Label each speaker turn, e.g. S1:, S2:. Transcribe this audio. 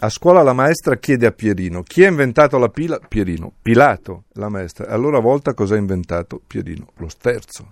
S1: A scuola la maestra chiede a Pierino chi ha inventato la pila? Pierino. Pilato, la maestra. Allora a volta cosa ha inventato? Pierino. Lo sterzo.